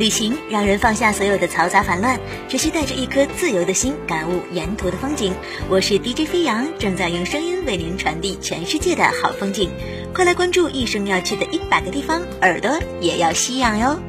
旅行让人放下所有的嘈杂烦乱，只需带着一颗自由的心，感悟沿途的风景。我是 DJ 飞扬，正在用声音为您传递全世界的好风景。快来关注一生要去的一百个地方，耳朵也要吸氧哟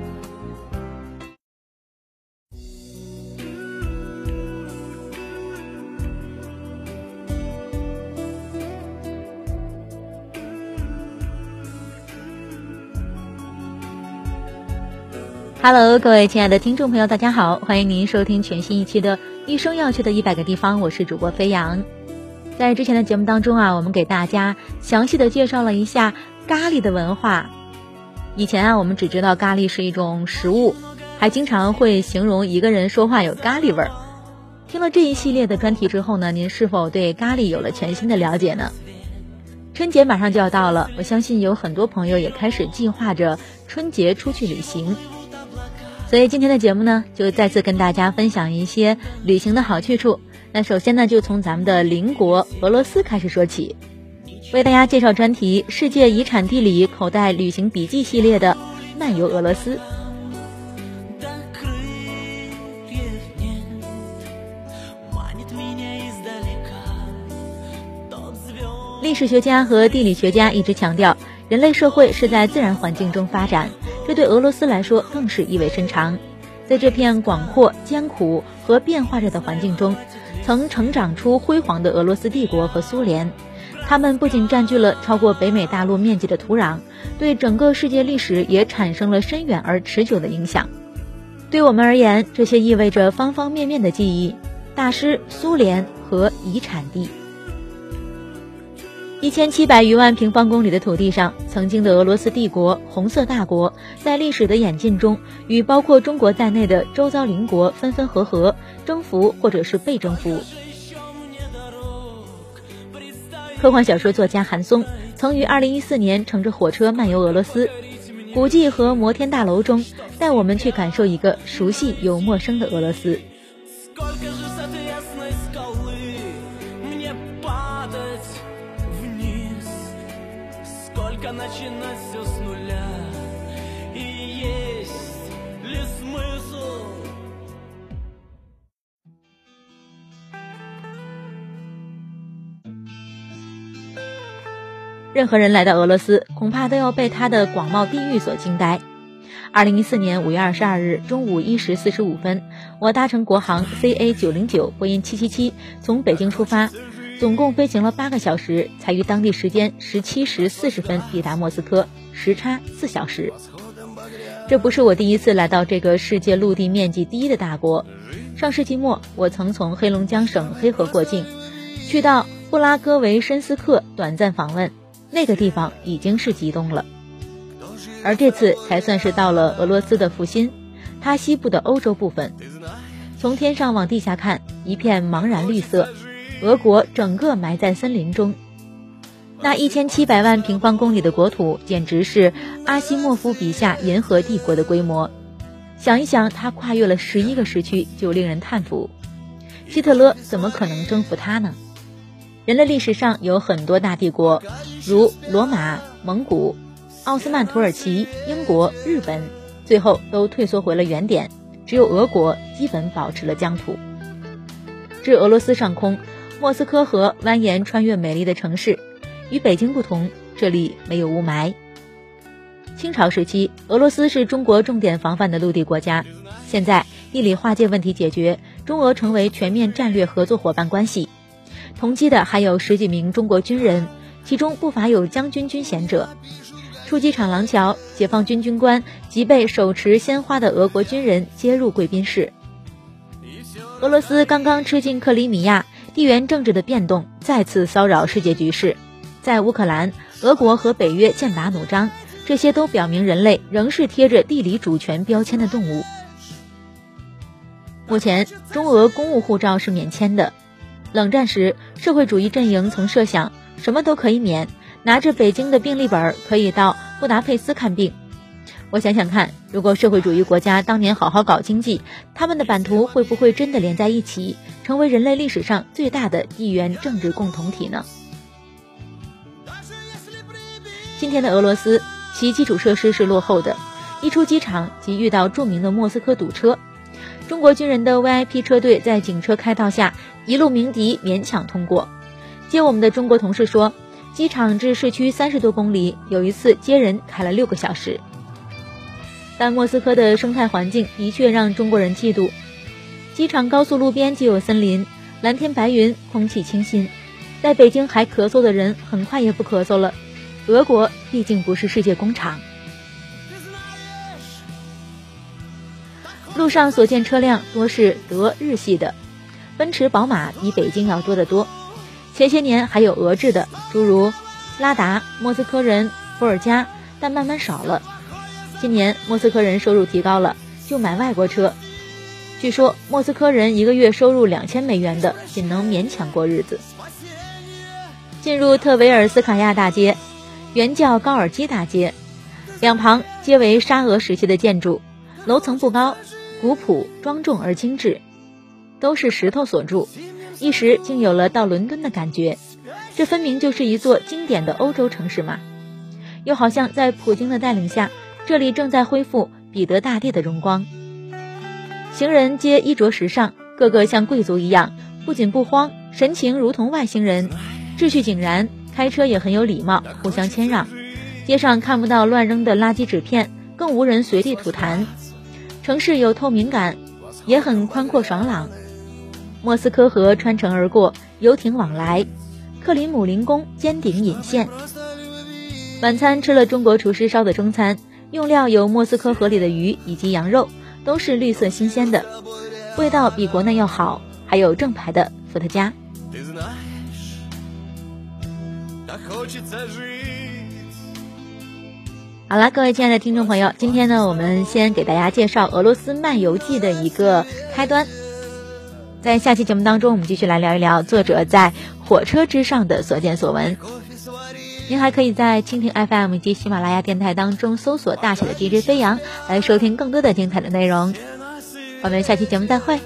！Hello，各位亲爱的听众朋友，大家好，欢迎您收听全新一期的《一生要去的一百个地方》，我是主播飞扬。在之前的节目当中啊，我们给大家详细的介绍了一下咖喱的文化。以前啊，我们只知道咖喱是一种食物，还经常会形容一个人说话有咖喱味儿。听了这一系列的专题之后呢，您是否对咖喱有了全新的了解呢？春节马上就要到了，我相信有很多朋友也开始计划着春节出去旅行。所以今天的节目呢，就再次跟大家分享一些旅行的好去处。那首先呢，就从咱们的邻国俄罗斯开始说起，为大家介绍专题《世界遗产地理口袋旅行笔记》系列的漫游俄罗斯。历史学家和地理学家一直强调，人类社会是在自然环境中发展。这对俄罗斯来说更是意味深长，在这片广阔、艰苦和变化着的环境中，曾成长出辉煌的俄罗斯帝国和苏联。他们不仅占据了超过北美大陆面积的土壤，对整个世界历史也产生了深远而持久的影响。对我们而言，这些意味着方方面面的记忆、大师、苏联和遗产地。一千七百余万平方公里的土地上，曾经的俄罗斯帝国——红色大国，在历史的演进中，与包括中国在内的周遭邻国分分合合，征服或者是被征服。科幻小说作家韩松曾于二零一四年乘着火车漫游俄罗斯，古迹和摩天大楼中，带我们去感受一个熟悉又陌生的俄罗斯。任何人来到俄罗斯，恐怕都要被它的广袤地域所惊呆。二零一四年五月二十二日中午一时四十五分，我搭乘国航 CA 九零九波音七七七从北京出发，总共飞行了八个小时，才于当地时间十七时四十分抵达莫斯科，时差四小时。这不是我第一次来到这个世界陆地面积第一的大国。上世纪末，我曾从黑龙江省黑河过境，去到布拉戈维申斯克短暂访问。那个地方已经是极东了，而这次才算是到了俄罗斯的腹心，它西部的欧洲部分。从天上往地下看，一片茫然绿色，俄国整个埋在森林中。那一千七百万平方公里的国土，简直是阿西莫夫笔下银河帝国的规模。想一想，它跨越了十一个时区，就令人叹服。希特勒怎么可能征服它呢？人类历史上有很多大帝国，如罗马、蒙古、奥斯曼土耳其、英国、日本，最后都退缩回了原点，只有俄国基本保持了疆土。至俄罗斯上空，莫斯科河蜿蜒穿越美丽的城市，与北京不同，这里没有雾霾。清朝时期，俄罗斯是中国重点防范的陆地国家，现在地理划界问题解决，中俄成为全面战略合作伙伴关系。同机的还有十几名中国军人，其中不乏有将军军衔者。出机场廊桥，解放军军官即被手持鲜花的俄国军人接入贵宾室。俄罗斯刚刚吃进克里米亚，地缘政治的变动再次骚扰世界局势。在乌克兰，俄国和北约剑拔弩张，这些都表明人类仍是贴着地理主权标签的动物。目前，中俄公务护照是免签的。冷战时，社会主义阵营曾设想什么都可以免，拿着北京的病历本可以到布达佩斯看病。我想想看，如果社会主义国家当年好好搞经济，他们的版图会不会真的连在一起，成为人类历史上最大的地缘政治共同体呢？今天的俄罗斯，其基础设施是落后的，一出机场即遇到著名的莫斯科堵车。中国军人的 VIP 车队在警车开道下一路鸣笛，勉强通过。接我们的中国同事说，机场至市区三十多公里，有一次接人开了六个小时。但莫斯科的生态环境的确让中国人嫉妒。机场高速路边就有森林，蓝天白云，空气清新。在北京还咳嗽的人，很快也不咳嗽了。俄国毕竟不是世界工厂。路上所见车辆多是德日系的，奔驰、宝马比北京要多得多。前些年还有俄制的，诸如拉达、莫斯科人、伏尔加，但慢慢少了。今年莫斯科人收入提高了，就买外国车。据说莫斯科人一个月收入两千美元的，仅能勉强过日子。进入特维尔斯卡亚大街，原叫高尔基大街，两旁皆为沙俄时期的建筑，楼层不高。古朴庄重而精致，都是石头所筑，一时竟有了到伦敦的感觉。这分明就是一座经典的欧洲城市嘛！又好像在普京的带领下，这里正在恢复彼得大帝的荣光。行人皆衣着时尚，个个像贵族一样，不紧不慌，神情如同外星人，秩序井然，开车也很有礼貌，互相谦让。街上看不到乱扔的垃圾纸片，更无人随地吐痰。城市有透明感，也很宽阔爽朗。莫斯科河穿城而过，游艇往来。克林姆林宫尖顶隐现。晚餐吃了中国厨师烧的中餐，用料有莫斯科河里的鱼以及羊肉，都是绿色新鲜的，味道比国内要好。还有正牌的伏特加。好了，各位亲爱的听众朋友，今天呢，我们先给大家介绍《俄罗斯漫游记》的一个开端。在下期节目当中，我们继续来聊一聊作者在火车之上的所见所闻。您还可以在蜻蜓 FM 以及喜马拉雅电台当中搜索“大写的 DJ 飞扬”来收听更多的精彩的内容。我们下期节目再会。